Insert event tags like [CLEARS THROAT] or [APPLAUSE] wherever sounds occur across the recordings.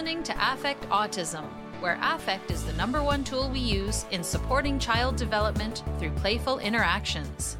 listening to Affect Autism, where affect is the number one tool we use in supporting child development through playful interactions.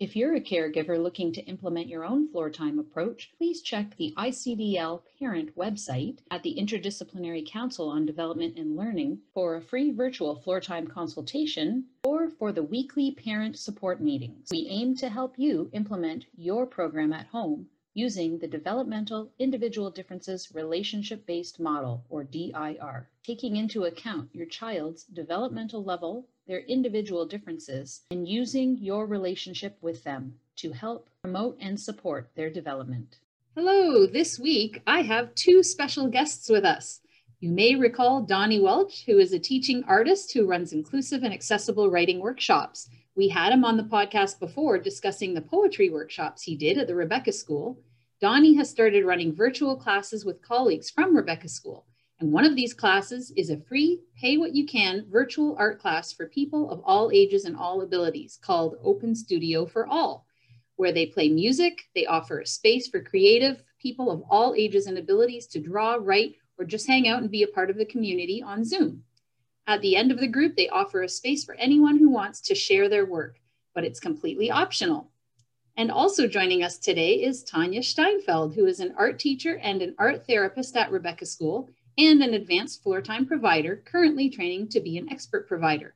If you're a caregiver looking to implement your own floor time approach, please check the ICDL parent website at the Interdisciplinary Council on Development and Learning for a free virtual floor time consultation or for the weekly parent support meetings. We aim to help you implement your program at home using the Developmental Individual Differences Relationship Based Model, or DIR, taking into account your child's developmental level, their individual differences, and using your relationship with them to help promote and support their development. Hello, this week I have two special guests with us. You may recall Donnie Welch, who is a teaching artist who runs inclusive and accessible writing workshops. We had him on the podcast before discussing the poetry workshops he did at the Rebecca School. Donnie has started running virtual classes with colleagues from Rebecca School. And one of these classes is a free, pay what you can virtual art class for people of all ages and all abilities called Open Studio for All, where they play music, they offer a space for creative people of all ages and abilities to draw, write, or just hang out and be a part of the community on Zoom. At the end of the group, they offer a space for anyone who wants to share their work, but it's completely optional. And also joining us today is Tanya Steinfeld, who is an art teacher and an art therapist at Rebecca School and an advanced floor time provider, currently training to be an expert provider.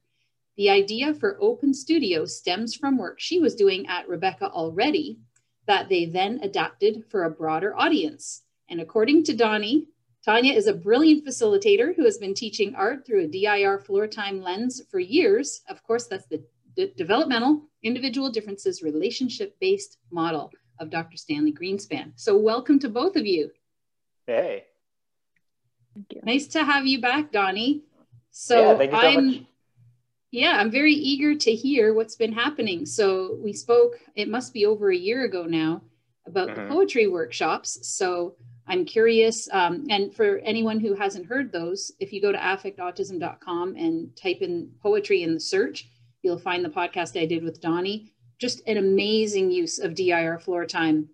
The idea for Open Studio stems from work she was doing at Rebecca already that they then adapted for a broader audience. And according to Donnie, Tanya is a brilliant facilitator who has been teaching art through a DIR floor time lens for years. Of course, that's the D- developmental individual differences relationship based model of Dr. Stanley Greenspan. So, welcome to both of you. Hey. Thank you. Nice to have you back, Donnie. So, yeah, thank you so I'm. much. Yeah, I'm very eager to hear what's been happening. So, we spoke, it must be over a year ago now, about Mhm. the poetry workshops. So, I'm curious, um, and for anyone who hasn't heard those, if you go to affectautism.com and type in poetry in the search, you'll find the podcast I did with Donnie. Just an amazing use of DIR floor time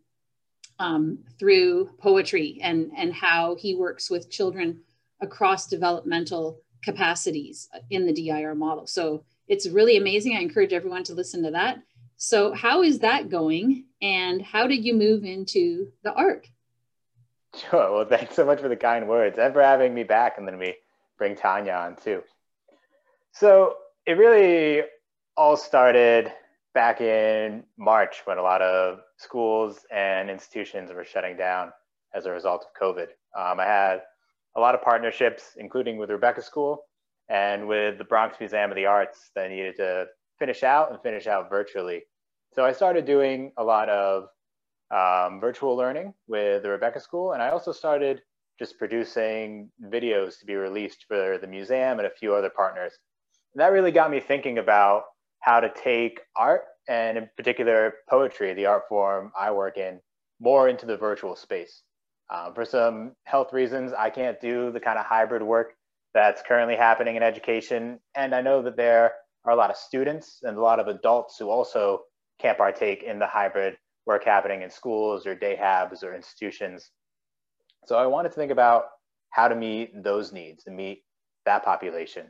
um, through poetry and, and how he works with children across developmental capacities in the DIR model. So it's really amazing. I encourage everyone to listen to that. So, how is that going? And how did you move into the art? [LAUGHS] Sure. Well, thanks so much for the kind words and for having me back. And then we bring Tanya on too. So it really all started back in March when a lot of schools and institutions were shutting down as a result of COVID. Um, I had a lot of partnerships, including with Rebecca School and with the Bronx Museum of the Arts that I needed to finish out and finish out virtually. So I started doing a lot of um, virtual learning with the Rebecca School, and I also started just producing videos to be released for the museum and a few other partners. And that really got me thinking about how to take art and, in particular, poetry, the art form I work in, more into the virtual space. Um, for some health reasons, I can't do the kind of hybrid work that's currently happening in education. And I know that there are a lot of students and a lot of adults who also can't partake in the hybrid work happening in schools or day habs or institutions. So I wanted to think about how to meet those needs, to meet that population.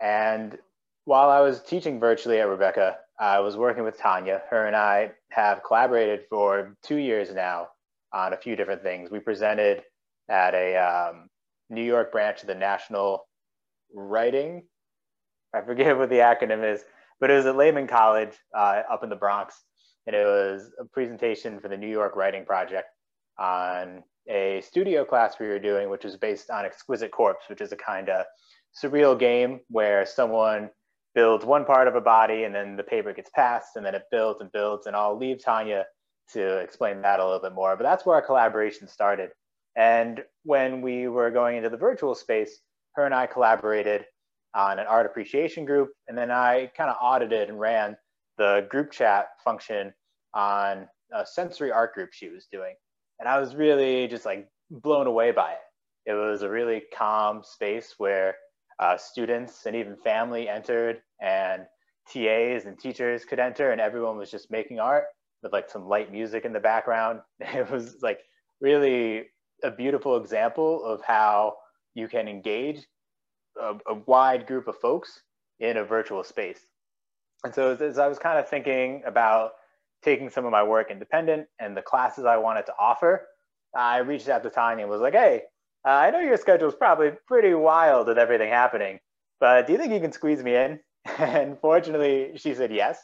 And while I was teaching virtually at Rebecca, I was working with Tanya. Her and I have collaborated for two years now on a few different things. We presented at a um, New York branch of the National Writing, I forget [LAUGHS] what the acronym is, but it was at Lehman College uh, up in the Bronx. And it was a presentation for the New York Writing Project on a studio class we were doing, which was based on Exquisite Corpse, which is a kind of surreal game where someone builds one part of a body and then the paper gets passed and then it builds and builds. And I'll leave Tanya to explain that a little bit more. But that's where our collaboration started. And when we were going into the virtual space, her and I collaborated on an art appreciation group. And then I kind of audited and ran the group chat function on a sensory art group she was doing. And I was really just like blown away by it. It was a really calm space where uh, students and even family entered and TAs and teachers could enter and everyone was just making art with like some light music in the background. [LAUGHS] It was like really a beautiful example of how you can engage a, a wide group of folks in a virtual space. And so as, I was kind of thinking about taking some of my work independent and the classes I wanted to offer, I reached out to Tanya and was like, hey, uh, I know your schedule is probably pretty wild with everything happening, but do you think you can squeeze me in? [LAUGHS] And fortunately, she said yes.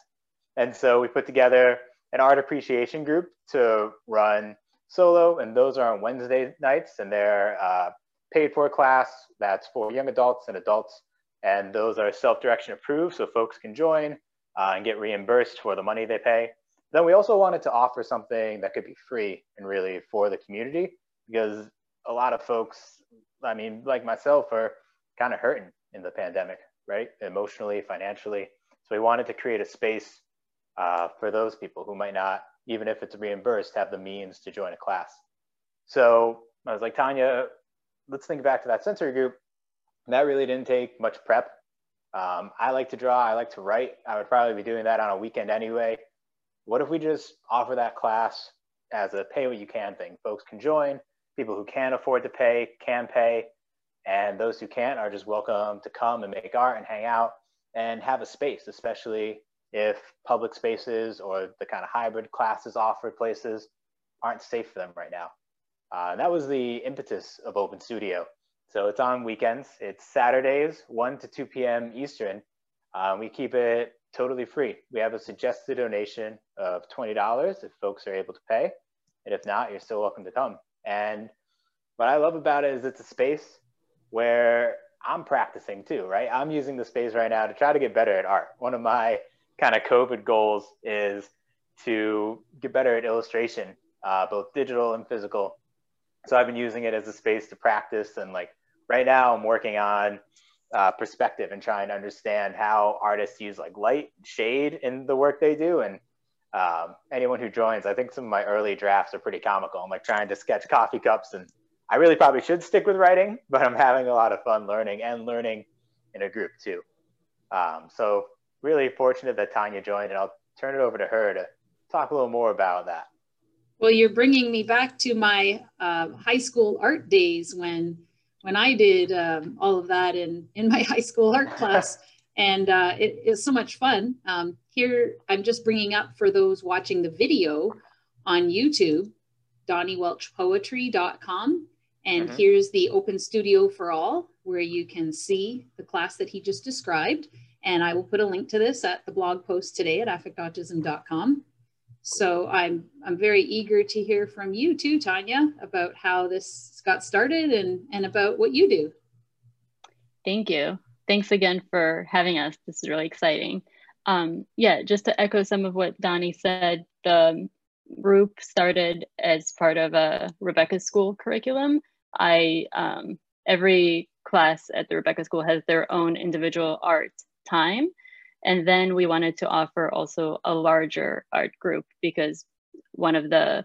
And so we put together an art appreciation group to run solo, and those are on Wednesday nights, and they're uh, paid for class that's for young adults and adults, and those are self-direction approved, so folks can join uh, and get reimbursed for the money they pay. Then we also wanted to offer something that could be free and really for the community because a lot of folks, I mean, like myself, are kind of hurting in the pandemic, right? Emotionally, financially. So we wanted to create a space uh, for those people who might not, even if it's reimbursed, have the means to join a class. So I was like, Tanya, let's think back to that sensory group. That really didn't take much prep. Um, I like to draw, I like to write. I would probably be doing that on a weekend anyway. What if we just offer that class as a pay what you can thing? Folks can join, people who can't afford to pay can pay, and those who can't are just welcome to come and make art and hang out and have a space, especially if public spaces or the kind of hybrid classes offered places aren't safe for them right now. Uh, that was the impetus of Open Studio. So it's on weekends. It's Saturdays, 1 to 2 p.m. Eastern. Uh, we keep it totally free. We have a suggested donation of $20 if folks are able to pay. And if not, you're still welcome to come. And what I love about it is it's a space where I'm practicing too, right? I'm using the space right now to try to get better at art. One of my kind of COVID goals is to get better at illustration, uh, both digital and physical. So I've been using it as a space to practice. And like right now, I'm working on uh, perspective and trying to understand how artists use like light, shade in the work they do. And um, anyone who joins, I think some of my early drafts are pretty comical. I'm like trying to sketch coffee cups, and I really probably should stick with writing, [LAUGHS] but I'm having a lot of fun learning and learning in a group too. Um, so really fortunate that Tanya joined, and I'll turn it over to her to talk a little more about that. Well, you're bringing me back to my uh, high school art days when when I did um, all of that in in my [LAUGHS] high school art class, and uh, it is so much fun. Um, here, I'm just bringing up for those watching the video on YouTube, DonnieWelchPoetry.com, and mm-hmm. here's the Open Studio for All, where you can see the class that he just described. And I will put a link to this at the blog post today at affectautism.com. So I'm I'm very eager to hear from you too, Tanya, about how this got started and and about what you do. Thank you. Thanks again for having us. This is really exciting. Um, yeah, just to echo some of what Donnie said, the group started as part of a Rebecca School curriculum. I um, every class at the Rebecca School has their own individual art time. And then we wanted to offer also a larger art group because one of the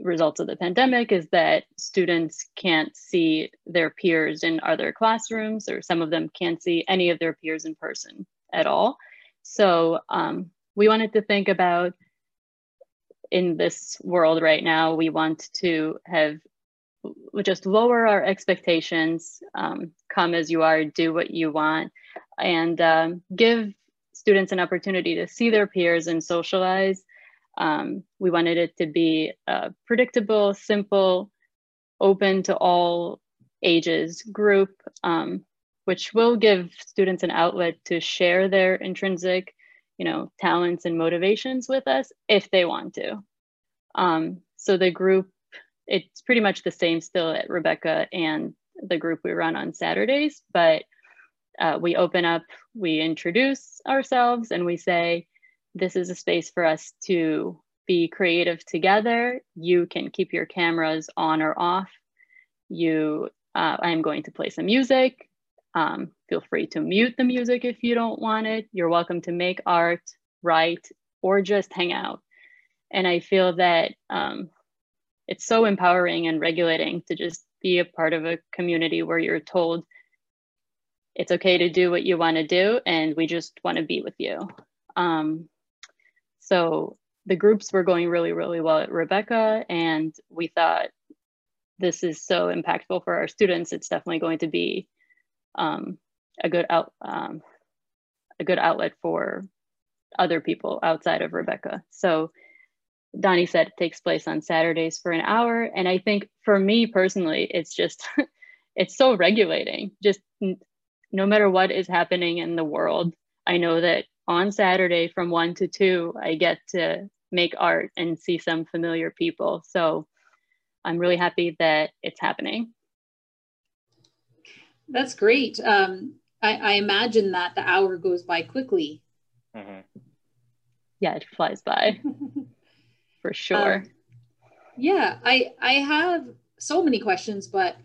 results of the pandemic is that students can't see their peers in other classrooms, or some of them can't see any of their peers in person at all. So um, we wanted to think about in this world right now, we want to have just lower our expectations, um, come as you are, do what you want, and um, give students an opportunity to see their peers and socialize. Um, we wanted it to be a predictable, simple, open to all ages group, um, which will give students an outlet to share their intrinsic, you know, talents and motivations with us if they want to. Um, so the group, it's pretty much the same still at Rebecca and the group we run on Saturdays, but uh, we open up, we introduce ourselves, and we say, This is a space for us to be creative together. You can keep your cameras on or off. You, uh, I'm going to play some music. Um, feel free to mute the music if you don't want it. You're welcome to make art, write, or just hang out. And I feel that um, it's so empowering and regulating to just be a part of a community where you're told it's okay to do what you want to do and we just want to be with you um, so the groups were going really really well at rebecca and we thought this is so impactful for our students, it's definitely going to be um, a good out um, a good outlet for other people outside of Rebecca. So Donnie said it takes place on Saturdays for an hour. And I think for me personally, it's just, [LAUGHS] it's so regulating. Just no matter what is happening in the world, I know that on Saturday from one to two, I get to make art and see some familiar people. So I'm really happy that it's happening. That's great. Um, I, I, imagine that the hour goes by quickly. Mm-hmm. Yeah, it flies by [LAUGHS] for sure. Um, yeah, I I have so many questions, but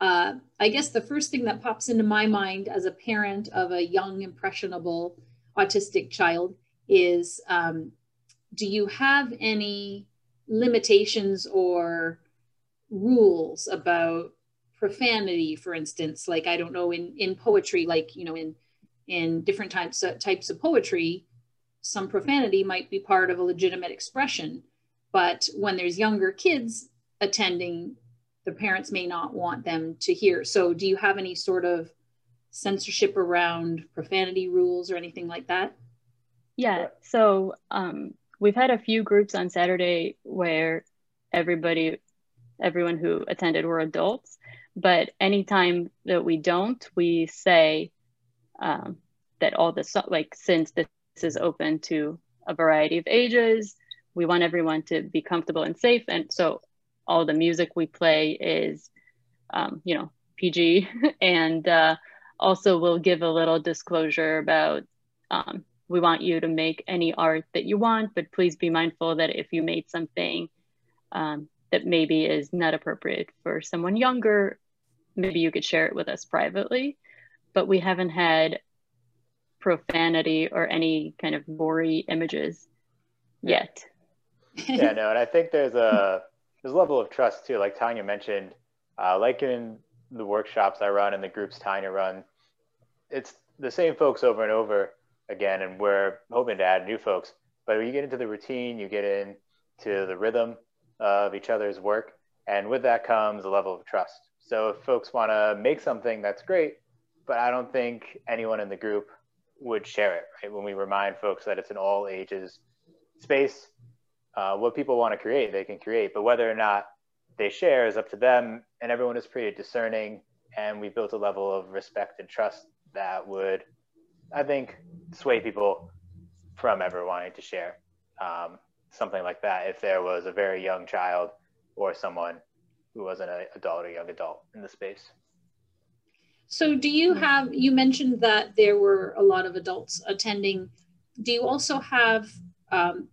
uh, I guess the first thing that pops into my mind as a parent of a young, impressionable autistic child is um, do you have any limitations or rules about profanity for instance? Like i don't know in in poetry like you know in in different types of, types of poetry some profanity might be part of a legitimate expression. But when there's younger kids attending the parents may not want them to hear so do you have any sort of censorship around profanity rules or anything like that yeah so um, we've had a few groups on saturday where everybody everyone who attended were adults but anytime that we don't, we say um, that all this, like, since this is open to a variety of ages, we want everyone to be comfortable and safe. And so all the music we play is, um, you know, PG. [LAUGHS] and uh, also, we'll give a little disclosure about um, we want you to make any art that you want, but please be mindful that if you made something um, that maybe is not appropriate for someone younger, maybe you could share it with us privately, but we haven't had profanity or any kind of gory images yet. yeah, no, and I think there's a there's a level of trust too. Like Tanya mentioned, uh, like in the workshops I run and the groups Tanya run, it's the same folks over and over again, and we're hoping to add new folks. But you get into the routine, you get into the rhythm of each other's work, and with that comes a level of trust. So if folks want to make something, that's great. But I don't think anyone in the group would share it, right? When we remind folks that it's an all ages space, uh, what people want to create, they can create. But whether or not they share is up to them. And everyone is pretty discerning. And we built a level of respect and trust that would, I think, sway people from ever wanting to share um, something like that if there was a very young child or someone who wasn't an adult or young adult in the space. So, do you have, you mentioned that there were a lot of adults attending. Do you also have um,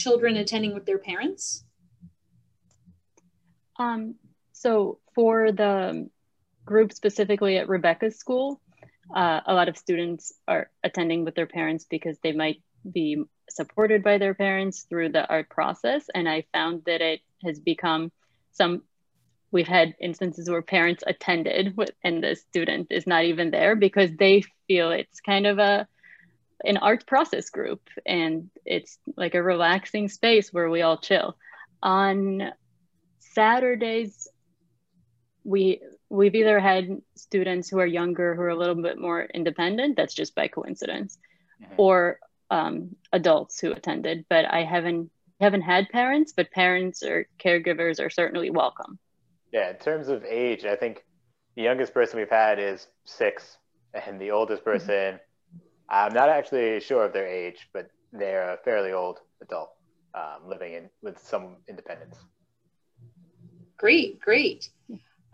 children attending with their parents? Um, so, for the group specifically at Rebecca's school, uh, a lot of students are attending with their parents because they might be supported by their parents through the art process. And I found that it has become some we've had instances where parents attended with, and the student is not even there because they feel it's kind of a an art process group and it's like a relaxing space where we all chill on saturdays we we've either had students who are younger who are a little bit more independent that's just by coincidence mm-hmm. or um, adults who attended but i haven't haven't had parents but parents or caregivers are certainly welcome yeah, in terms of age, I think the youngest person we've had is six, and the oldest mm-hmm. I'm not actually sure of their age, but they're a fairly old adult um, living in with some independence. Great, great.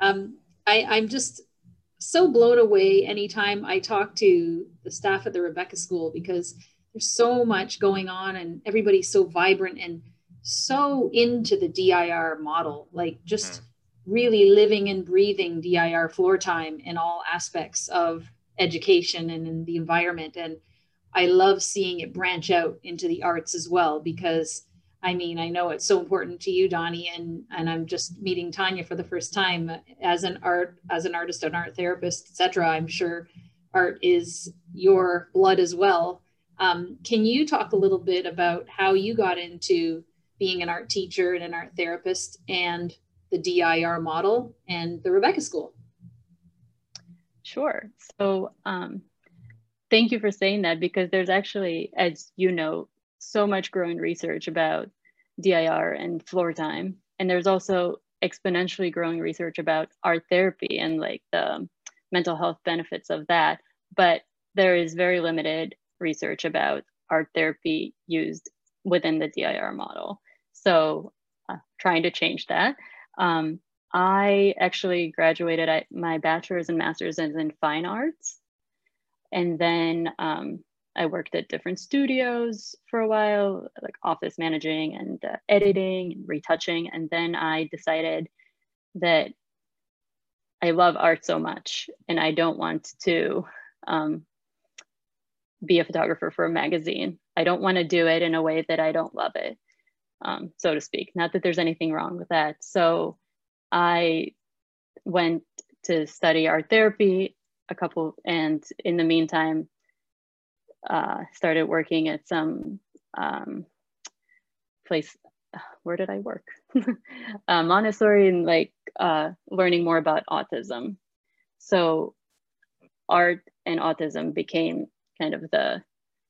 Um, I, I'm just so blown away anytime I talk to the staff at the Rebecca School because there's so much going on and everybody's so vibrant and so into the DIR model. Like just mm-hmm really living and breathing DIR floor time in all aspects of education and in the environment. And I love seeing it branch out into the arts as well because I mean, I know it's so important to you, Donnie, and and I'm just meeting Tanya for the first time as an art as an artist, an art therapist, etc. I'm sure art is your blood as well. Um, can you talk a little bit about how you got into being an art teacher and an art therapist, and the DIR model and the Rebecca School. Sure. So um, thank you for saying that because there's actually, as you know, so much growing research about DIR and floor time. And there's also exponentially growing research about art therapy and like the mental health benefits of that. But there is very limited research about art therapy used within the DIR model. So uh, trying to change that. Um, I actually graduated at my bachelor's and master's in fine arts. And then um, I worked at different studios for a while, like office managing and uh, editing and retouching. And then I decided that I love art so much and I don't want to um, be a photographer for a magazine. I don't want to do it in a way that I don't love it, um, so to speak. Not that there's anything wrong with that. So I went to study art therapy a couple, and in the meantime, uh, started working at some um, place. Where did I work? [LAUGHS] uh, Montessori and like uh, learning more about autism. So art and autism became kind of the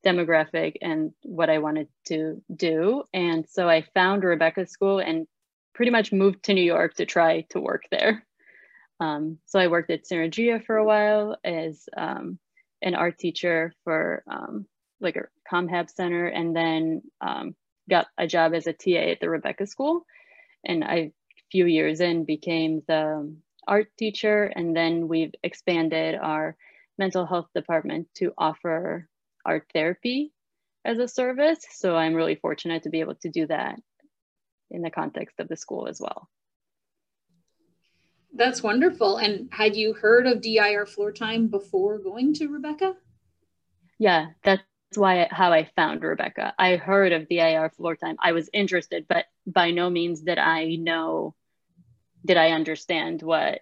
demographic and what I wanted to do. And so I found Rebecca School and pretty much moved to New York to try to work there. Um, so I worked at Sinergia for a while as um, an art teacher for um, like a ComHab center and then um, got a job as a TA at the Rebecca School. And I, a few years in, became the art teacher. And then we've expanded our mental health department to offer art therapy as a service. So I'm really fortunate to be able to do that in the context of the school as well. That's wonderful. And had you heard of DIR floor time before going to Rebecca? Yeah, that's why how I found Rebecca. I heard of DIR floor time. I was interested, but by no means did I know did I understand what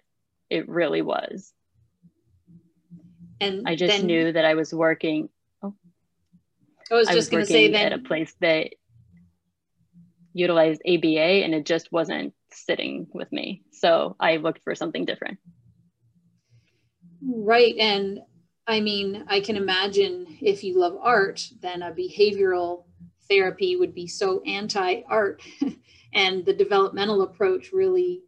it really was. And I just then, knew that I was working. Oh, I was just going to say that at a place that utilized ABA and it just wasn't sitting with me. So I looked for something different. Right. And I mean, I can imagine if you love art, then a behavioral therapy would be so anti art. [LAUGHS] and the developmental approach really,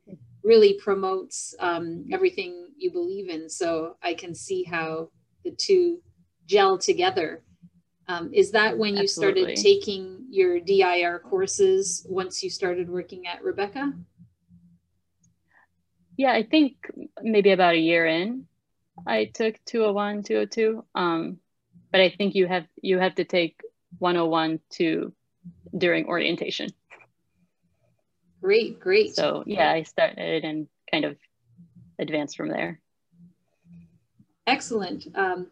really promotes um, everything you believe in. So I can see how the two gel together. Um, is that when you Absolutely. started taking your DIR courses once you started working at Rebecca? Yeah, I think maybe about a year in, I took 201, 202. Um, but I think you have you have to take 101 to during orientation. Great, great. So yeah, I started and kind of advanced from there. Excellent. Um,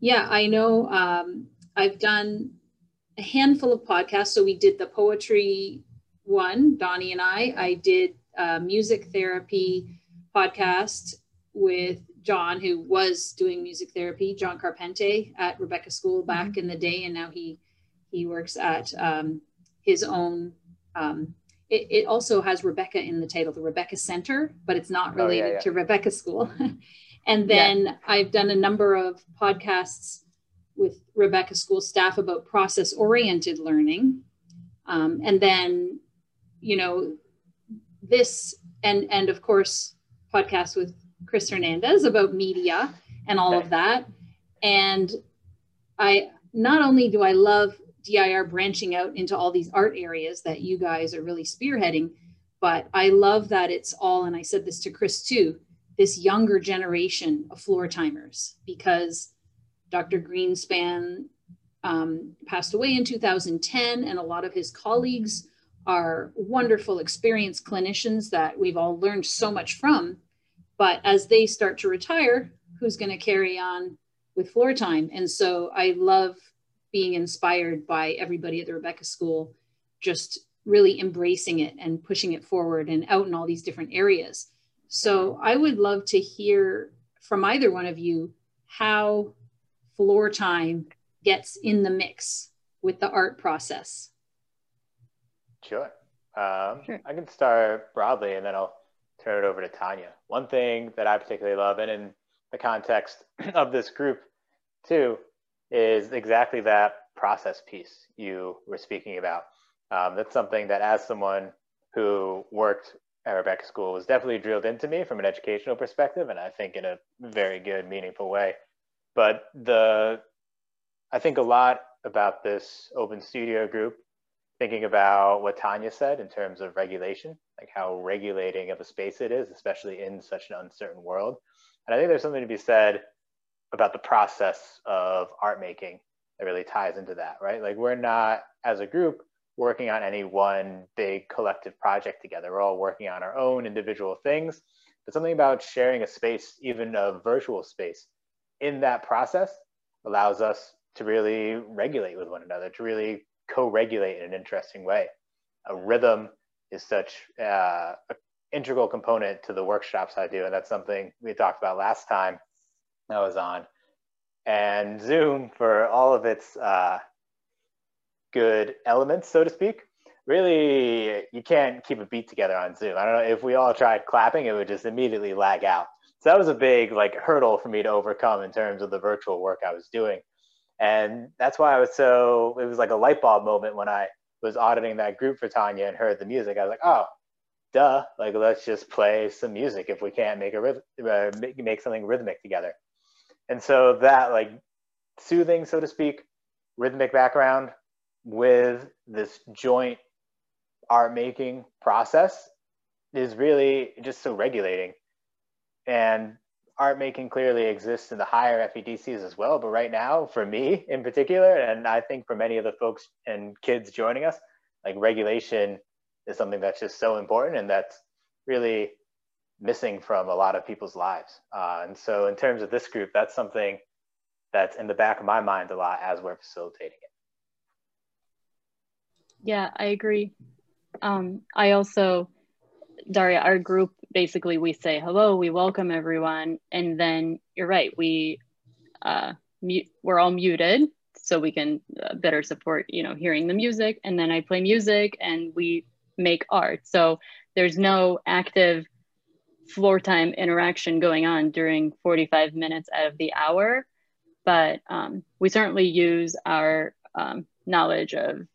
yeah, I know um, I've done a handful of podcasts. So we did the poetry one, Donnie and I. I did a music therapy podcast with John, who was doing music therapy, John Carpente at Rebecca School back mm-hmm. in the day, and now he he works at um, his own. Um, it, it, also has Rebecca in the title, the Rebecca Center, but it's not related oh, yeah, yeah. to Rebecca School. [LAUGHS] and then yeah. I've done a number of podcasts with Rebecca School staff about process oriented learning. Um, and then, you know, this and and of course podcast with Chris Hernandez about media and all of that. And I not only do I love DIR branching out into all these art areas that you guys are really spearheading, but I love that it's all, and I said this to Chris too, this younger generation of floor timers because Dr. Greenspan um, passed away in 2010, and a lot of his colleagues are wonderful, experienced clinicians that we've all learned so much from. But as they start to retire, who's going to carry on with floor time? And so I love being inspired by everybody at the Rebecca School, just really embracing it and pushing it forward and out in all these different areas. So I would love to hear from either one of you how floor time gets in the mix with the art process. Sure. Um, sure. I can start broadly and then I'll turn it over to Tanya. One thing that I particularly love, and in the context [CLEARS THROAT] of this group too, is exactly that process piece you were speaking about. Um, that's something that, as someone who worked at Rebecca School, was definitely drilled into me from an educational perspective, and I think in a very good, meaningful way. But the, I think a lot about this open studio group, thinking about what Tanya said in terms of regulation, like how regulating of a space it is, especially in such an uncertain world. And I think there's something to be said about the process of art making that really ties into that, right? Like we're not as a group working on any one big collective project together. We're all working on our own individual things, but something about sharing a space, even a virtual space, in that process allows us to really regulate with one another, to really co-regulate in an interesting way. A rhythm is such uh, an integral component to the workshops I do, and that's something we talked about last time I was on. And Zoom, for all of its uh, good elements, so to speak, really you can't keep a beat together on Zoom. I don't know if we all tried clapping, it would just immediately lag out. So that was a big like hurdle for me to overcome in terms of the virtual work I was doing. And that's why I was so it was like a light bulb moment when I was auditing that group for Tanya and heard the music. I was like, oh, duh, like let's just play some music if we can't make a uh, make something rhythmic together. And so that like soothing, so to speak, rhythmic background with this joint art making process is really just so regulating. And art making clearly exists in the higher FEDCs as well. But right now, for me in particular, and I think for many of the folks and kids joining us, like regulation is something that's just so important and that's really missing from a lot of people's lives. Uh, and so, in terms of this group, that's something that's in the back of my mind a lot as we're facilitating it. Yeah, I agree. Um, I also, Daria, our group basically we say hello, we welcome everyone, and then you're right, we uh, mute, we're all muted so we can uh, better support, you know, hearing the music. And then I play music and we make art. So there's no active floor time interaction going on during 45 minutes out of the hour. But um, we certainly use our um, knowledge of,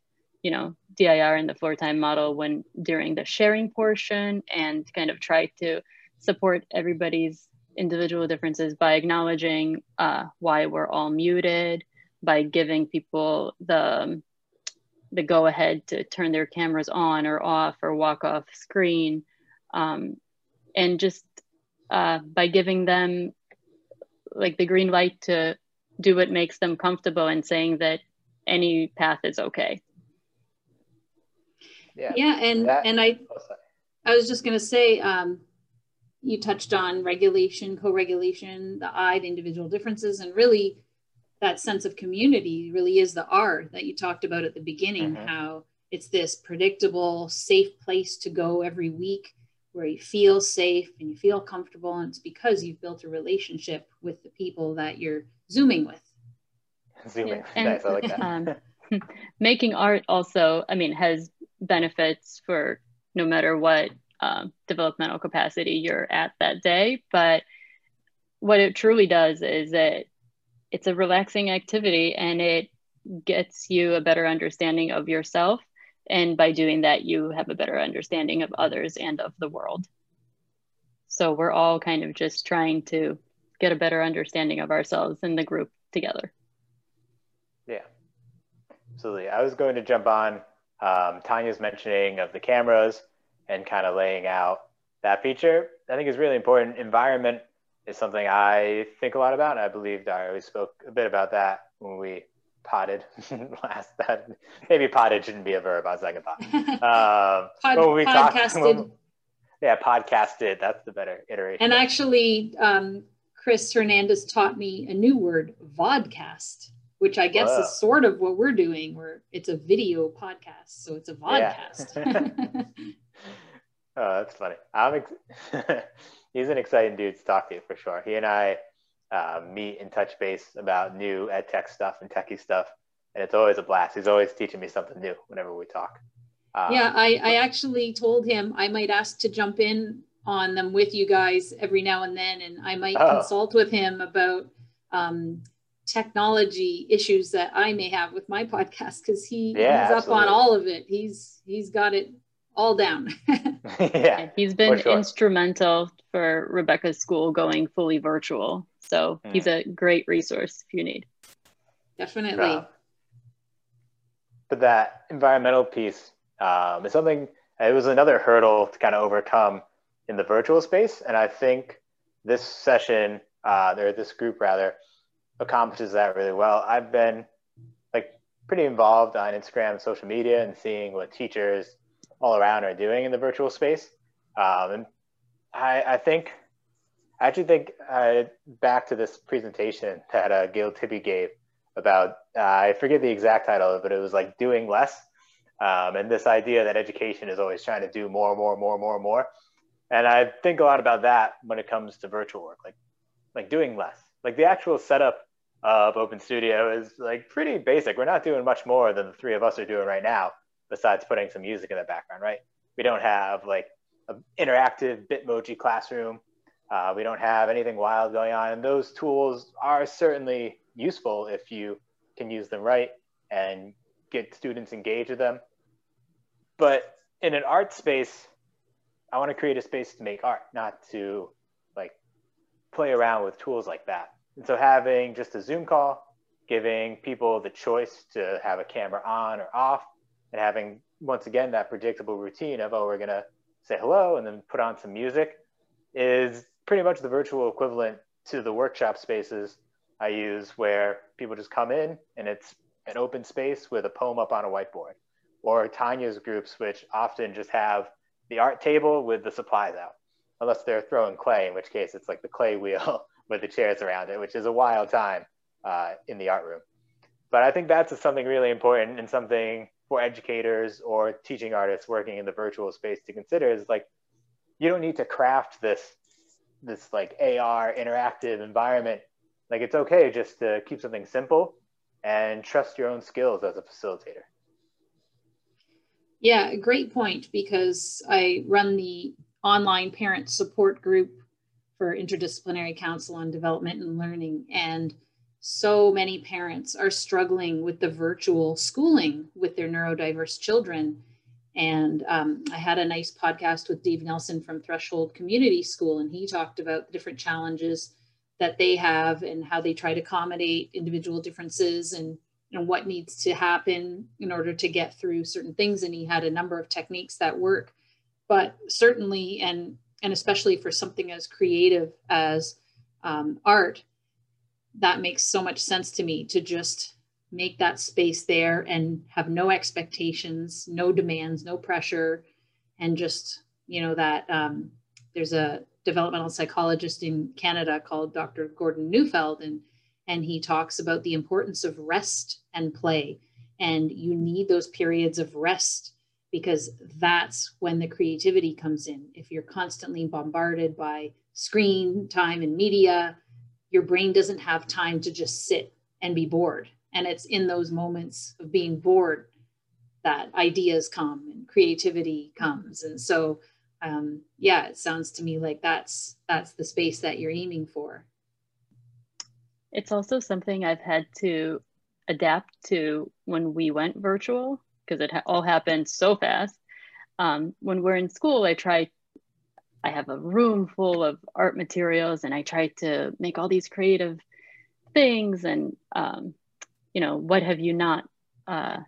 you know, DIR and the floor time model when during the sharing portion and kind of try to support everybody's individual differences by acknowledging uh, why we're all muted, by giving people the the go ahead to turn their cameras on or off or walk off screen, um, and just uh, by giving them like the green light to do what makes them comfortable and saying that any path is okay yeah yeah and that, and i oh, i was just going to say um, you touched on regulation co-regulation the i the individual differences and really that sense of community really is the r that you talked about at the beginning mm-hmm. how it's this predictable safe place to go every week where you feel safe and you feel comfortable and it's because you've built a relationship with the people that you're zooming with [LAUGHS] zooming yeah. nice i like that [LAUGHS] um, [LAUGHS] making art also i mean has benefits for no matter what um, developmental capacity you're at that day. But what it truly does is that it's a relaxing activity and it gets you a better understanding of yourself. And by doing that, you have a better understanding of others and of the world. So we're all kind of just trying to get a better understanding of ourselves and the group together. Absolutely. I was going to jump on um, Tanya's mentioning of the cameras and kind of laying out that feature, I think is really important. Environment is something I think a lot about, and I believe I always spoke a bit about that when we potted [LAUGHS] last. That maybe potted shouldn't be a verb on second thought. Um, Pod, when we podcasted. Talked, [LAUGHS] when, yeah, podcasted. That's the better iteration. And actually, um, Chris Hernandez taught me a new word, vodcast which I guess Whoa. is sort of what we're doing, where it's a video podcast, so it's a [LAUGHS] vodcast. Yeah. oh, that's funny. I'm ex- [LAUGHS] he's an exciting dude to talk to for sure. He and I uh, meet and touch base about new ed tech stuff and techie stuff, and it's always a blast. He's always teaching me something new whenever we talk. Um, yeah, I, I actually told him I might ask to jump in on them with you guys every now and then, and I might oh. consult with him about um, technology issues that I may have with my podcast because he, yeah, he's absolutely. up on all of it. He's he's got it all down. [LAUGHS] [LAUGHS] yeah, he's been sure. instrumental for Rebecca's school going fully virtual. So mm. he's a great resource if you need. Definitely. Yeah. But that environmental piece um, is something. It was another hurdle to kind of overcome in the virtual space, and I think this session, uh, or this group rather, accomplishes that really well. I've been like pretty involved on Instagram, social media, and seeing what teachers all around are doing in the virtual space. Um, and I, I think, I actually think uh, back to this presentation that uh, Gail Tibby gave about, uh, I forget the exact title, but it was like doing less. Um, and this idea that education is always trying to do more, more, more, more, more. And I think a lot about that when it comes to virtual work, like, like doing less. Like the actual setup of Open Studio is like pretty basic. We're not doing much more than the three of us are doing right now, besides putting some music in the background, right? We don't have like an interactive Bitmoji classroom. Uh, we don't have anything wild going on. And those tools are certainly useful if you can use them right and get students engaged with them. But in an art space, I want to create a space to make art, not to like play around with tools like that. And so having just a Zoom call, giving people the choice to have a camera on or off, and having once again that predictable routine of oh we're gonna say hello and then put on some music is pretty much the virtual equivalent to the workshop spaces I use where people just come in and it's an open space with a poem up on a whiteboard or Tanya's groups which often just have the art table with the supplies out unless they're throwing clay in which case it's like the clay wheel with the chairs around it, which is a wild time uh, in the art room. But I think that's something really important and something for educators or teaching artists working in the virtual space to consider is like you don't need to craft this this like AR interactive environment. Like it's okay just to keep something simple and trust your own skills as a facilitator. Yeah, great point because I run the online parent support group for interdisciplinary council on development and learning. And so many parents are struggling with the virtual schooling with their neurodiverse children. And um, I had a nice podcast with Dave Nelson from Threshold Community School, and he talked about the different challenges that they have and how they try to accommodate individual differences and what needs to happen in order to get through certain things. And he had a number of techniques that work. But certainly, and and especially for something as creative as um, art, that makes so much sense to me to just make that space there and have no expectations, no demands, no pressure, and just, you know, that um, there's a developmental psychologist in Canada called Dr. Gordon Neufeld, and, and he talks about the importance of rest and play. And you need those periods of rest because that's when the creativity comes in. If you're constantly bombarded by screen time and media, your brain doesn't have time to just sit and be bored. And it's in those moments of being bored that ideas come and creativity comes. And so, um, yeah, it sounds to me like that's that's the space that you're aiming for. It's also something I've had to adapt to when we went virtual because it ha- all happened so fast. Um, when we're in school, I try, I have a room full of art materials and I try to make all these creative things. And, um, you know, what have you not uh,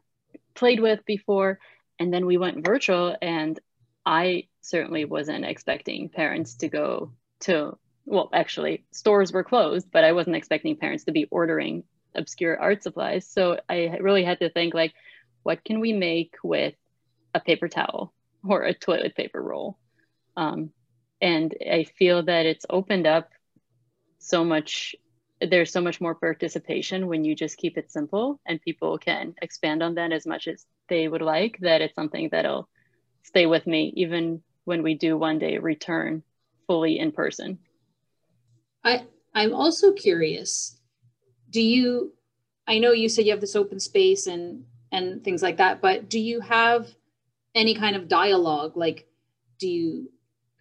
played with before? And then we went virtual, and I certainly wasn't expecting parents to go to, well, actually, stores were closed, but I wasn't expecting parents to be ordering obscure art supplies. So I really had to think, like, what can we make with a paper towel or a toilet paper roll? Um, and I feel that it's opened up so much. There's so much more participation when you just keep it simple, and people can expand on that as much as they would like. That it's something that'll stay with me even when we do one day return fully in person. I I'm also curious. Do you? I know you said you have this open space and and things like that. But do you have any kind of dialogue? Like, do you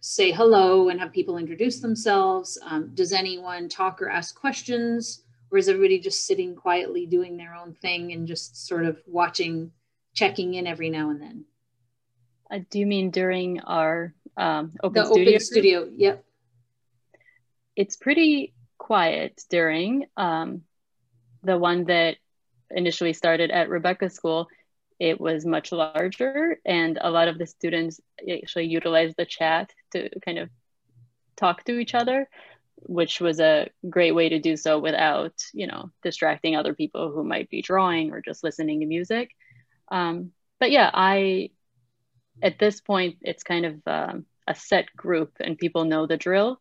say hello and have people introduce themselves? Um, does anyone talk or ask questions? Or is everybody just sitting quietly doing their own thing and just sort of watching, checking in every now and then? Uh, do you mean during our um, open the studio? open studio, yep. It's pretty quiet during um, the one that initially started at Rebecca School. It was much larger, and a lot of the students actually utilized the chat to kind of talk to each other, which was a great way to do so without, you know, distracting other people who might be drawing or just listening to music. Um, but yeah, I at this point it's kind of um, a set group and people know the drill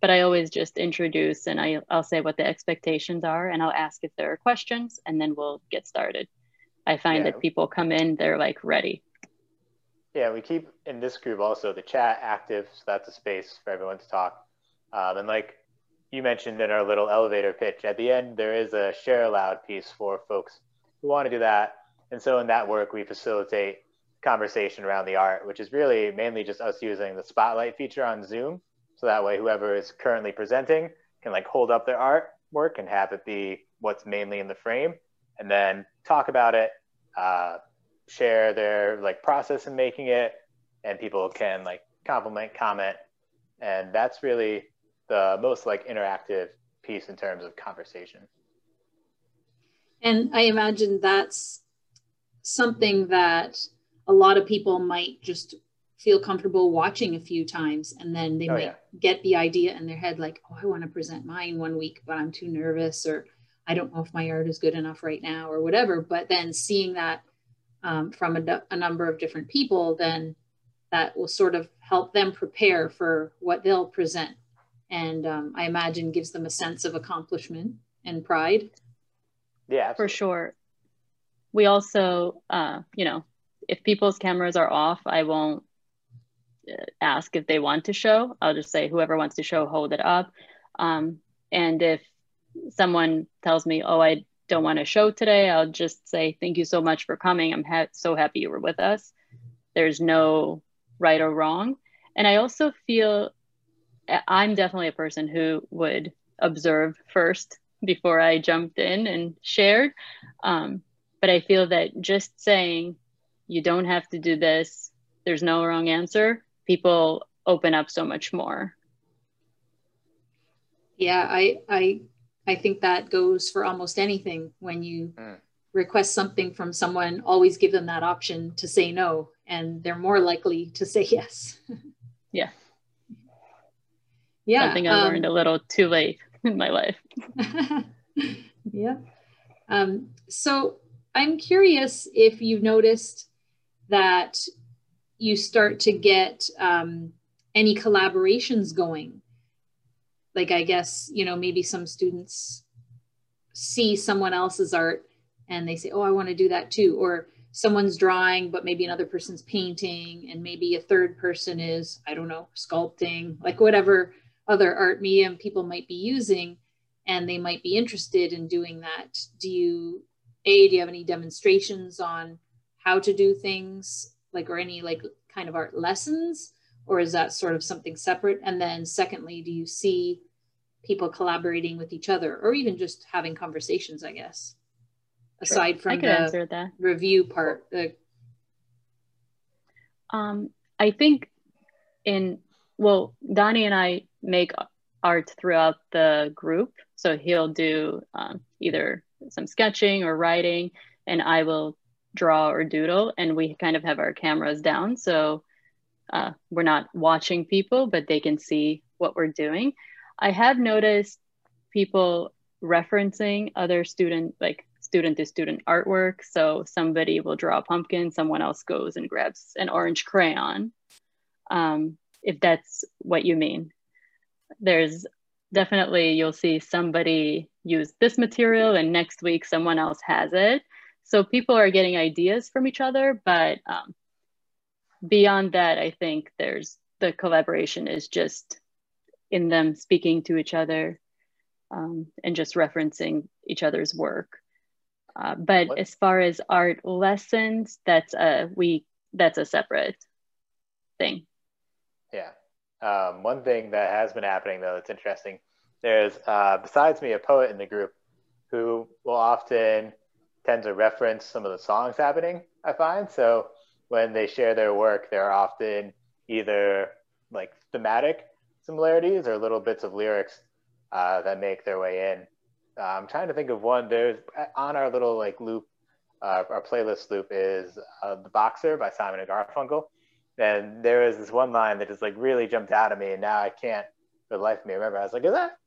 but I always just introduce and I, I'll say what the expectations are and I'll ask if there are questions and then we'll get started. I find yeah. that people come in, they're like ready. Yeah, we keep in this group also the chat active, so that's a space for everyone to talk. Um, and like you mentioned in our little elevator pitch, at the end there is a share aloud piece for folks who want to do that. And so in that work, we facilitate conversation around the art, which is really mainly just us using the spotlight feature on Zoom so that way, whoever is currently presenting can like hold up their artwork and have it be what's mainly in the frame, and then talk about it, uh, share their like process in making it, and people can like compliment, comment, and that's really the most like interactive piece in terms of conversation. And I imagine that's something that a lot of people might just feel comfortable watching a few times and then they oh, might yeah. get the idea in their head like oh i want to present mine one week but i'm too nervous or i don't know if my art is good enough right now or whatever but then seeing that um, from a, a, number of different people then that will sort of help them prepare for what they'll present and um, i imagine gives them a sense of accomplishment and pride yeah absolutely. for sure we also uh, you know if people's cameras are off i won't ask if they want to show. I'll just say whoever wants to show, hold it up. Um, and if someone tells me, oh, I don't want to show today, I'll just say, thank you so much for coming. I'm ha- so happy you were with us. There's no right or wrong. And I also feel I'm definitely a person who would observe first before I jumped in and shared. Um, but I feel that just saying, you don't have to do this, there's no wrong answer, people open up so much more. Yeah i i i think that goes for almost anything. When you mm. request something from someone always give them that option to say no and they're more likely to say [LAUGHS] yes. Yeah. Yeah something i um, learned a little too late in my life. [LAUGHS] Yeah. Um, so i'm curious if you've noticed that you start to get um, any collaborations going. Like, I guess, you know, maybe some students see someone else's art and they say, oh, I want to do that too. Or someone's drawing, but maybe another person's painting, and maybe a third person is, I don't know, sculpting, like whatever other art medium people might be using, and they might be interested in doing that. Do you, A, do you have any demonstrations on how to do things? Like or any like kind of art lessons or is that sort of something separate? And then secondly do you see people collaborating with each other or even just having conversations i guess? Aside from the review part the... um, i think in well donnie and i make art throughout the group. So he'll do um, either some sketching or writing and i will draw or doodle and we kind of have our cameras down. So uh, we're not watching people but they can see what we're doing. I have noticed people referencing other student like student to student artwork. So somebody will draw a pumpkin someone else goes and grabs an orange crayon. Um, if that's what you mean. There's definitely you'll see somebody use this material and next week someone else has it so people are getting ideas from each other, but um, beyond that, I think there's the collaboration is just in them speaking to each other um, and just referencing each other's work. Uh, but what? as far as art lessons, that's a we that's a separate thing. Yeah. Um, one thing that has been happening though that's interesting. There's uh, besides me a poet in the group who will often tend to reference some of the songs happening. I find so when they share their work, there are often either like thematic similarities or little bits of lyrics uh, that make their way in. Uh, I'm trying to think of one. There's on our little like loop, uh, our playlist loop is uh, "The Boxer" by Simon and Garfunkel, and there is this one line that just like really jumped out at me, and now I can't for the life of me remember. I was like, "Is that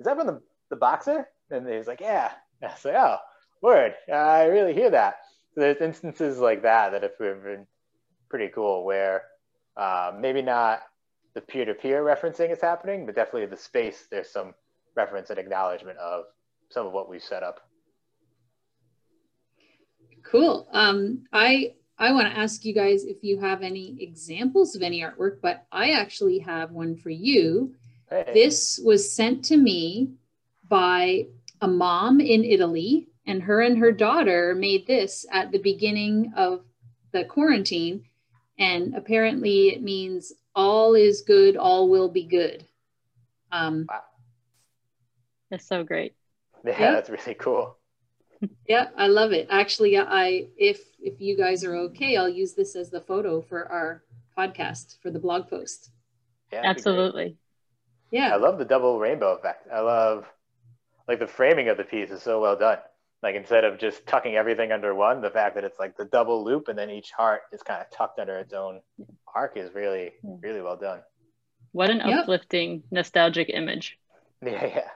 is that from the the Boxer?" And he was like, "Yeah." And [LAUGHS] I was like, "Oh, word! I really hear that." So there's instances like that that have been pretty cool where uh, maybe not the peer-to-peer referencing is happening, but definitely the space there's some reference and acknowledgement of some of what we've set up. Cool. Um, I I want to ask you guys if you have any examples of any artwork, but I actually have one for you. Hey. This was sent to me by a mom in Italy, and her and her daughter made this at the beginning of the quarantine. And apparently, it means all is good, all will be good. Um, wow. That's so great. Yeah, yeah, that's really cool. [LAUGHS] yeah, I love it. Actually, I if if you guys are okay, I'll use this as the photo for our podcast for the blog post. Yeah, absolutely. Yeah, I love the double rainbow effect. I love like the framing of the piece is so well done. Like instead of just tucking everything under one, the fact that it's like the double loop and then each heart is kind of tucked under its own arc is really, really well done. What an yep. uplifting, nostalgic image. [LAUGHS] Yeah, yeah.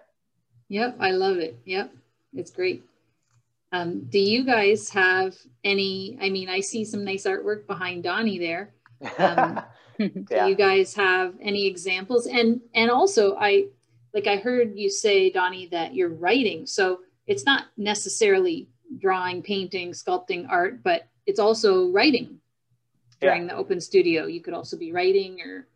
Yep, I love it. Yep, it's great. Um, do you guys have any? I mean, I see some nice artwork behind Donnie there. Um, [LAUGHS] [LAUGHS] yeah. Do you guys have any examples? And and also, I like I heard you say, Donnie, that you're writing. So it's not necessarily drawing, painting, sculpting, art, but it's also writing during yeah. the open studio. You could also be writing or.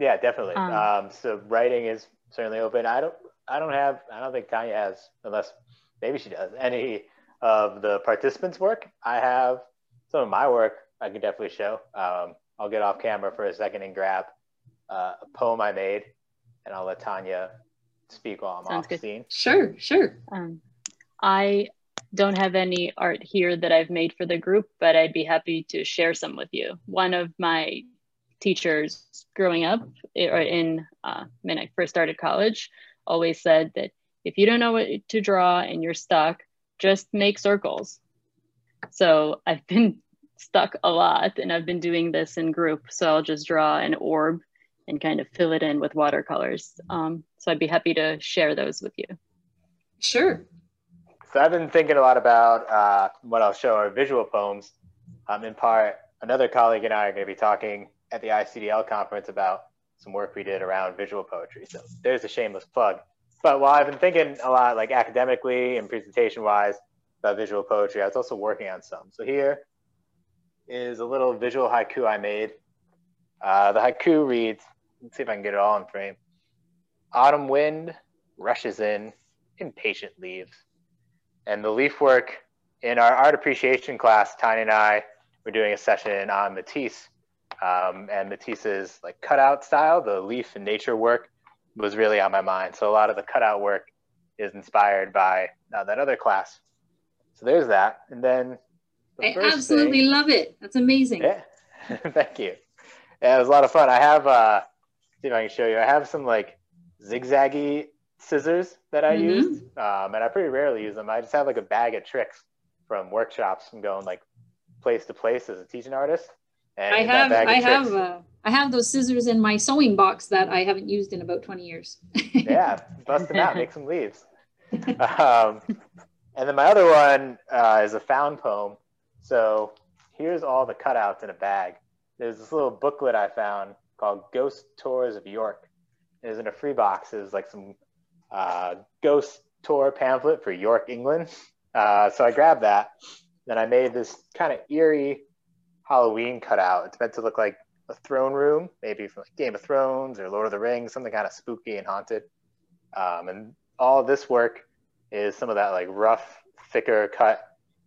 Yeah, definitely. Um, um, so writing is certainly open. I don't, I don't have, I don't think Tanya has, unless maybe she does, any of the participants' work. I have some of my work. I can definitely show. Um, I'll get off camera for a second and grab uh, a poem I made, and I'll let Tanya speak while I'm Sounds off good. scene? Sure, sure. Um, I don't have any art here that I've made for the group, but I'd be happy to share some with you. One of my teachers growing up or in uh, when I first started college always said that if you don't know what to draw and you're stuck, just make circles. So I've been [LAUGHS] stuck a lot and I've been doing this in group. So I'll just draw an orb and kind of fill it in with watercolors. Um, so I'd be happy to share those with you. Sure. So I've been thinking a lot about uh, what I'll show are visual poems. Um, in part, another colleague and I are going to be talking at the ICDL conference about some work we did around visual poetry. So there's a shameless plug. But while I've been thinking a lot, like academically and presentation wise, about visual poetry, I was also working on some. So here is a little visual haiku I made. Uh, the haiku reads Let's see if I can get it all in frame. Autumn wind rushes in, impatient leaves. And the leaf work in our art appreciation class, Tanya and I were doing a session on Matisse. Um, and Matisse's like cutout style, the leaf and nature work was really on my mind. So a lot of the cutout work is inspired by uh, that other class. So there's that. And then the I absolutely thing, love it. That's amazing. Yeah. [LAUGHS] Thank you. Yeah, it was a lot of fun. I have uh, see if I can show you. I have some like zigzaggy scissors that I mm-hmm. used, um, and I pretty rarely use them. I just have like a bag of tricks from workshops from going like place to place as a teaching artist. And I have I have uh, I have those scissors in my sewing box that I haven't used in about 20 years. [LAUGHS] yeah, bust them out, make some leaves. Um, and then my other one uh, is a found poem. So here's all the cutouts in a bag. There's this little booklet I found called Ghost Tours of York. It was in a free box. It was like some uh, ghost tour pamphlet for York, England. Uh, so I grabbed that. Then I made this kind of eerie Halloween cutout. It's meant to look like a throne room, maybe from like Game of Thrones or Lord of the Rings, something kind of spooky and haunted. Um, and all this work is some of that like rough, thicker cut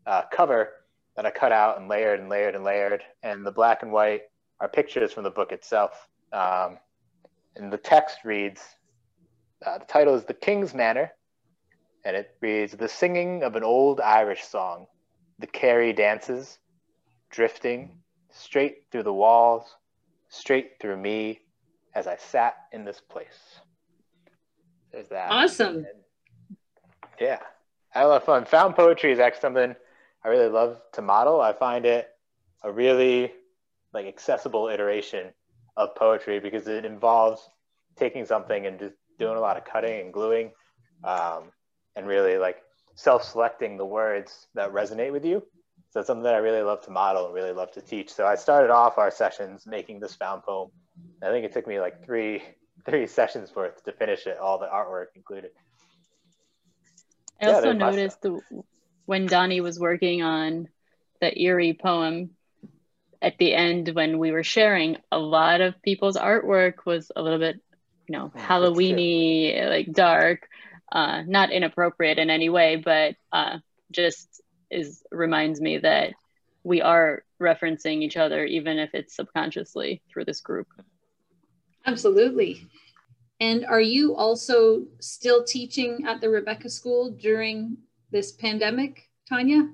uh, cover that I cut out and layered and layered and layered. And the black and white are pictures from the book itself. Um, and the text reads uh, the title is The King's Manor, and it reads The singing of an old Irish song, the Kerry dances, drifting straight through the walls, straight through me as I sat in this place. There's that. Awesome. Yeah, I love fun. Found poetry is actually something I really love to model. I find it a really like accessible iteration of poetry because it involves taking something and just doing a lot of cutting and gluing um, and really like self-selecting the words that resonate with you. So it's something that i really love to model and really love to teach. So i started off our sessions making this found poem. I think it took me like three [LAUGHS] three sessions worth to finish it all the artwork included. I yeah, also noticed the, when donnie was working on the eerie poem at the end when we were sharing a lot of people's artwork was a little bit you know, Halloweeny, like dark, uh, not inappropriate in any way, but uh, just is reminds me that we are referencing each other, even if it's subconsciously through this group. Absolutely. And are you also still teaching at the Rebecca School during this pandemic, Tanya?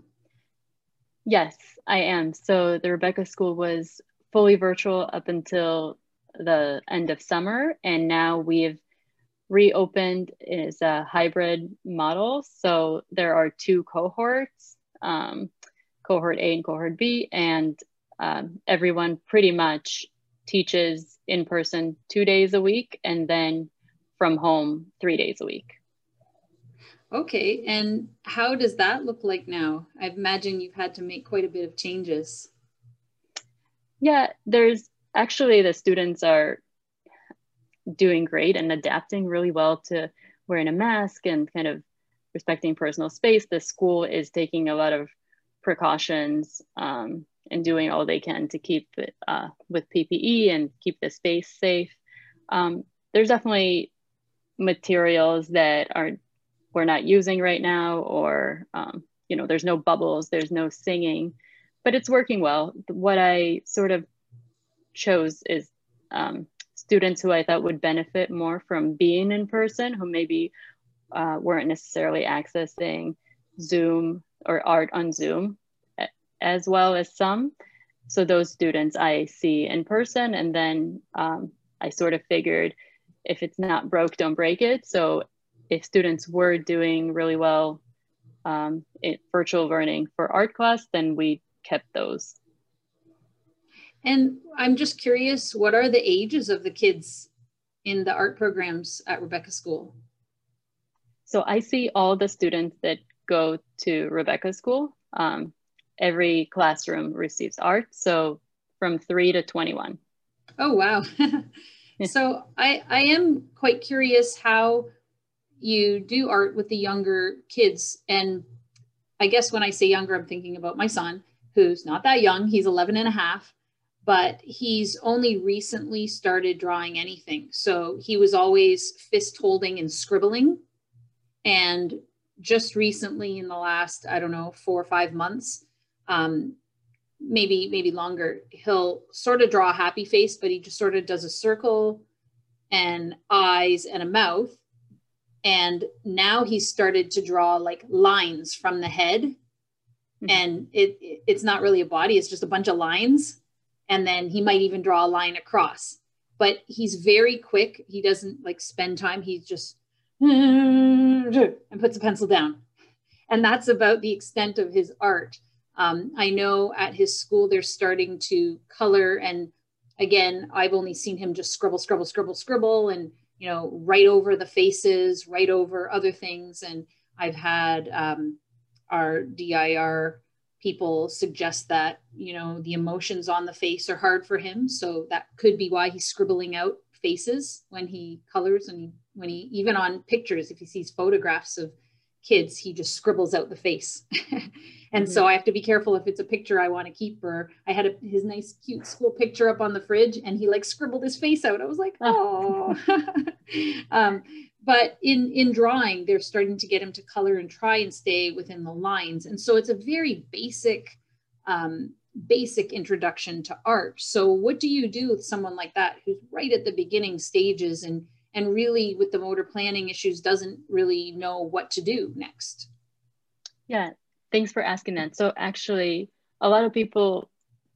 Yes, I am. So the Rebecca School was fully virtual up until the end of summer, and now we've reopened as a hybrid model. So there are two cohorts, um, cohort A and cohort B, and um, everyone pretty much teaches in person two days a week and then from home three days a week. Okay, and how does that look like now? I imagine you've had to make quite a bit of changes. Yeah, there's actually the students are doing great and adapting really well to wearing a mask and kind of respecting personal space. The school is taking a lot of precautions um, and doing all they can to keep it uh, with PPE and keep the space safe. Um, there's definitely materials that are we're not using right now, or um, you know, there's no bubbles, there's no singing, but it's working well. What I sort of chose is um, students who I thought would benefit more from being in person, who maybe uh, weren't necessarily accessing Zoom or art on Zoom, as well as some. So those students I see in person, and then um, I sort of figured if it's not broke, don't break it. So if students were doing really well um, in virtual learning for art class, then we kept those. And I'm just curious, what are the ages of the kids in the art programs at Rebecca School? So I see all the students that go to Rebecca School. Um, every classroom receives art. So from three to 21. Oh, wow. [LAUGHS] so I, I am quite curious how you do art with the younger kids. And I guess when I say younger, I'm thinking about my son, who's not that young. He's 11 and a half but he's only recently started drawing anything. So he was always fist holding and scribbling. And just recently, in the last, I don't know, four or five months, um, maybe maybe longer, he'll sort of draw a happy face, but he just sort of does a circle and eyes and a mouth. And now he started to draw like lines from the head. Mm-hmm. And it, it it's not really a body, it's just a bunch of lines. And then he might even draw a line across. But he's very quick. He doesn't like spend time. He's just and puts a pencil down. And that's about the extent of his art. Um, i know at his school they're starting to color. And again i've only seen him just scribble scribble scribble scribble. And you know right over the faces right over other things. And i've had um, our dir people suggest that you know the emotions on the face are hard for him. So that could be why he's scribbling out faces when he colors and when he even on pictures if he sees photographs of kids he just scribbles out the face. [LAUGHS] And mm-hmm. so i have to be careful if it's a picture i want to keep or i had a, his nice cute school picture up on the fridge and he like scribbled his face out. I was like oh. [LAUGHS] Um, but in in drawing they're starting to get him to color and try and stay within the lines. And so it's a very basic um, basic introduction to art. So what do you do with someone like that who's right at the beginning stages and and really with the motor planning issues doesn't really know what to do next? Yeah, thanks for asking that. So actually, a lot of people,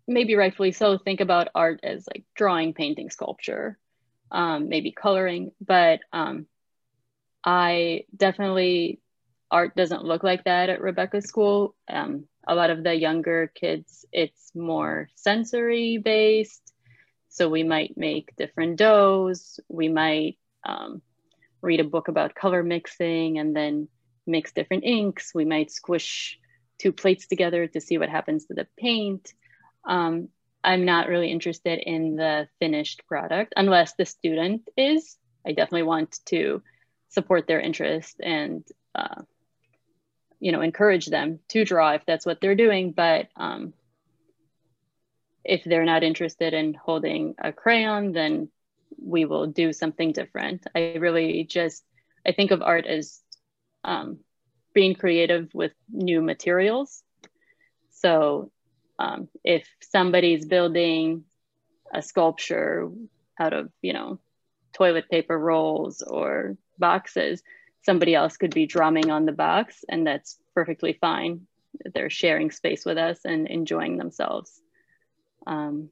maybe rightfully so, think about art as like drawing, painting, sculpture, um, maybe coloring, but um, I definitely art doesn't look like that at Rebecca's school. Um, a lot of the younger kids, it's more sensory based. So we might make different doughs. We might um, read a book about color mixing and then mix different inks. We might squish two plates together to see what happens to the paint. Um, I'm not really interested in the finished product unless the student is. I definitely want to support their interest and uh, you know encourage them to draw if that's what they're doing. But um, if they're not interested in holding a crayon, then we will do something different. I really just I think of art as um, being creative with new materials. So um, if somebody's building a sculpture out of, you know, toilet paper rolls or boxes, somebody else could be drumming on the box, and that's perfectly fine. They're sharing space with us and enjoying themselves. Um,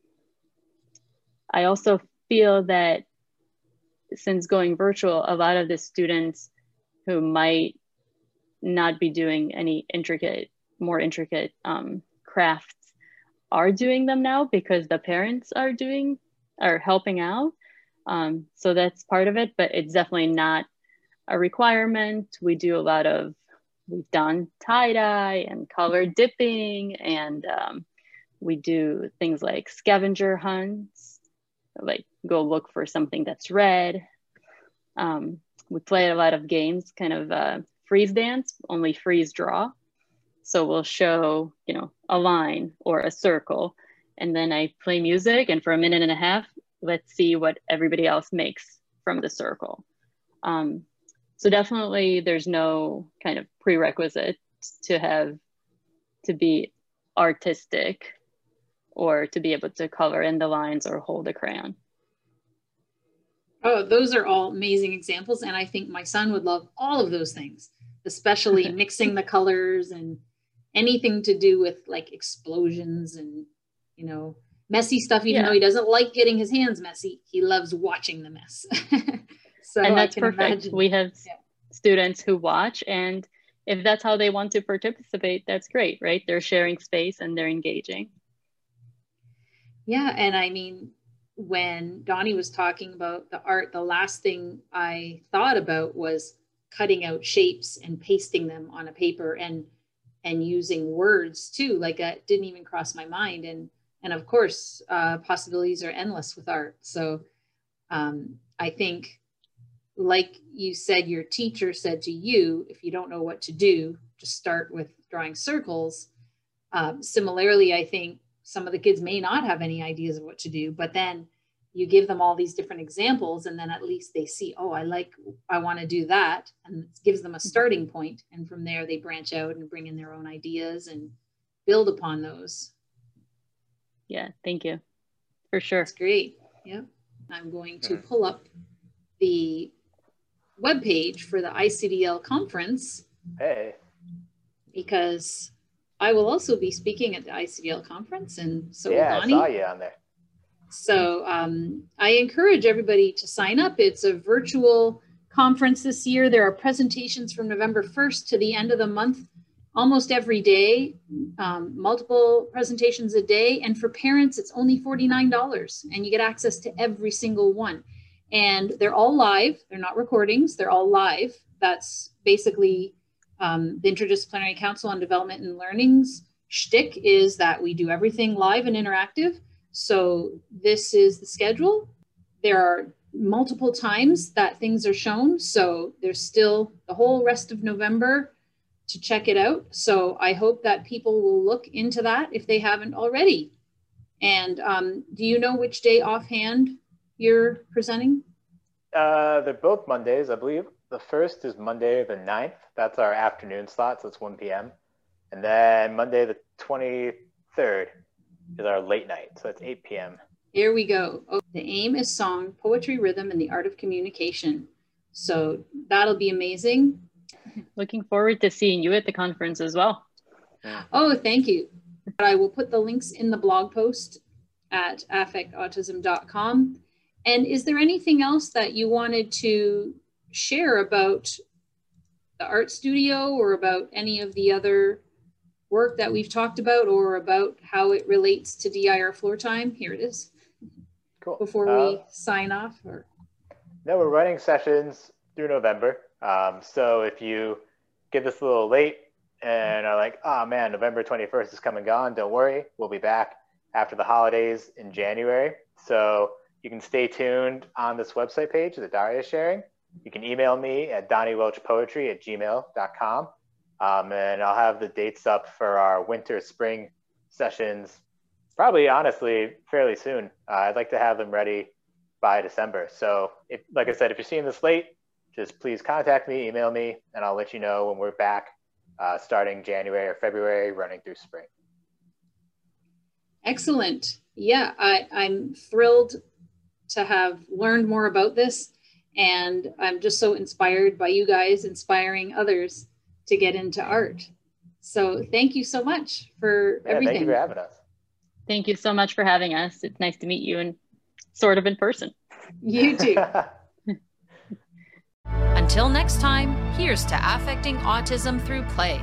I also feel that since going virtual, a lot of the students who might not be doing any intricate, more intricate um, crafts are doing them now because the parents are doing, are helping out. Um, so that's part of it, but it's definitely not a requirement. We do a lot of, we've done tie dye and color dipping, and um, we do things like scavenger hunts, like go look for something that's red. Um, we play a lot of games, kind of uh, freeze dance, only freeze draw. So we'll show, you know, a line or a circle, and then I play music, and for a minute and a half, let's see what everybody else makes from the circle. Um, so definitely, there's no kind of prerequisite to have to be artistic or to be able to color in the lines or hold a crayon. Oh, those are all amazing examples. And I think my son would love all of those things especially [LAUGHS] mixing the colors and anything to do with like explosions and you know messy stuff even yeah. though he doesn't like getting his hands messy he loves watching the mess [LAUGHS] so and that's perfect imagine. we have yeah. students who watch and if that's how they want to participate that's great right they're sharing space and they're engaging yeah and i mean when donnie was talking about the art the last thing i thought about was cutting out shapes and pasting them on a paper and and using words too like that didn't even cross my mind. And and of course uh, possibilities are endless with art. So um, i think like you said your teacher said to you if you don't know what to do just start with drawing circles. Um, similarly i think some of the kids may not have any ideas of what to do but then you give them all these different examples and then at least they see oh i like i want to do that. And it gives them a mm-hmm. starting point and from there they branch out and bring in their own ideas and build upon those. Yeah thank you. For sure. That's great. Yeah i'm going to pull up the web page for the icdl conference. Hey. Because i will also be speaking at the icdl conference and so yeah i saw you on there so um, I encourage everybody to sign up. It's a virtual conference this year. There are presentations from November 1st to the end of the month, almost every day, um, multiple presentations a day. And for parents, it's only $49 and you get access to every single one. And they're all live, they're not recordings, they're all live. That's basically um, the Interdisciplinary Council on Development and Learning's shtick is that we do everything live and interactive so this is the schedule. There are multiple times that things are shown. So there's still the whole rest of November to check it out. So I hope that people will look into that if they haven't already. And um, do you know which day offhand you're presenting? Uh, they're both Mondays, I believe. The first is Monday the 9th. That's our afternoon slot, so it's 1 p.m. And then Monday the 23rd is our late night. So it's 8 p.m. Here we go. Oh, the aim is song, poetry, rhythm, and the art of communication. So that'll be amazing. Looking forward to seeing you at the conference as well. Oh, thank you. I will put the links in the blog post at affectautism.com. And is there anything else that you wanted to share about the art studio or about any of the other work that we've talked about or about how it relates to DIR floor time? Here it is. Cool. Before Uh, we sign off or No, we're running sessions through November. Um, so if you get this a little late and are like, oh man, November 21st is coming gone, don't worry. We'll be back after the holidays in January. So you can stay tuned on this website page that Daria is sharing. You can email me at donniewelchpoetry at gmail.com. Um, and I'll have the dates up for our winter spring sessions probably honestly fairly soon. Uh, I'd like to have them ready by December. So, if, like I said, if you're seeing this late, just please contact me, email me, and I'll let you know when we're back uh, starting January or February, running through spring. Excellent. Yeah, I, I'm thrilled to have learned more about this. And I'm just so inspired by you guys inspiring others to get into art. So thank you so much for Yeah, everything. thank you for having us. Thank you so much for having us. It's nice to meet you and sort of in person. you too. [LAUGHS] Until next time, here's to affecting autism through play.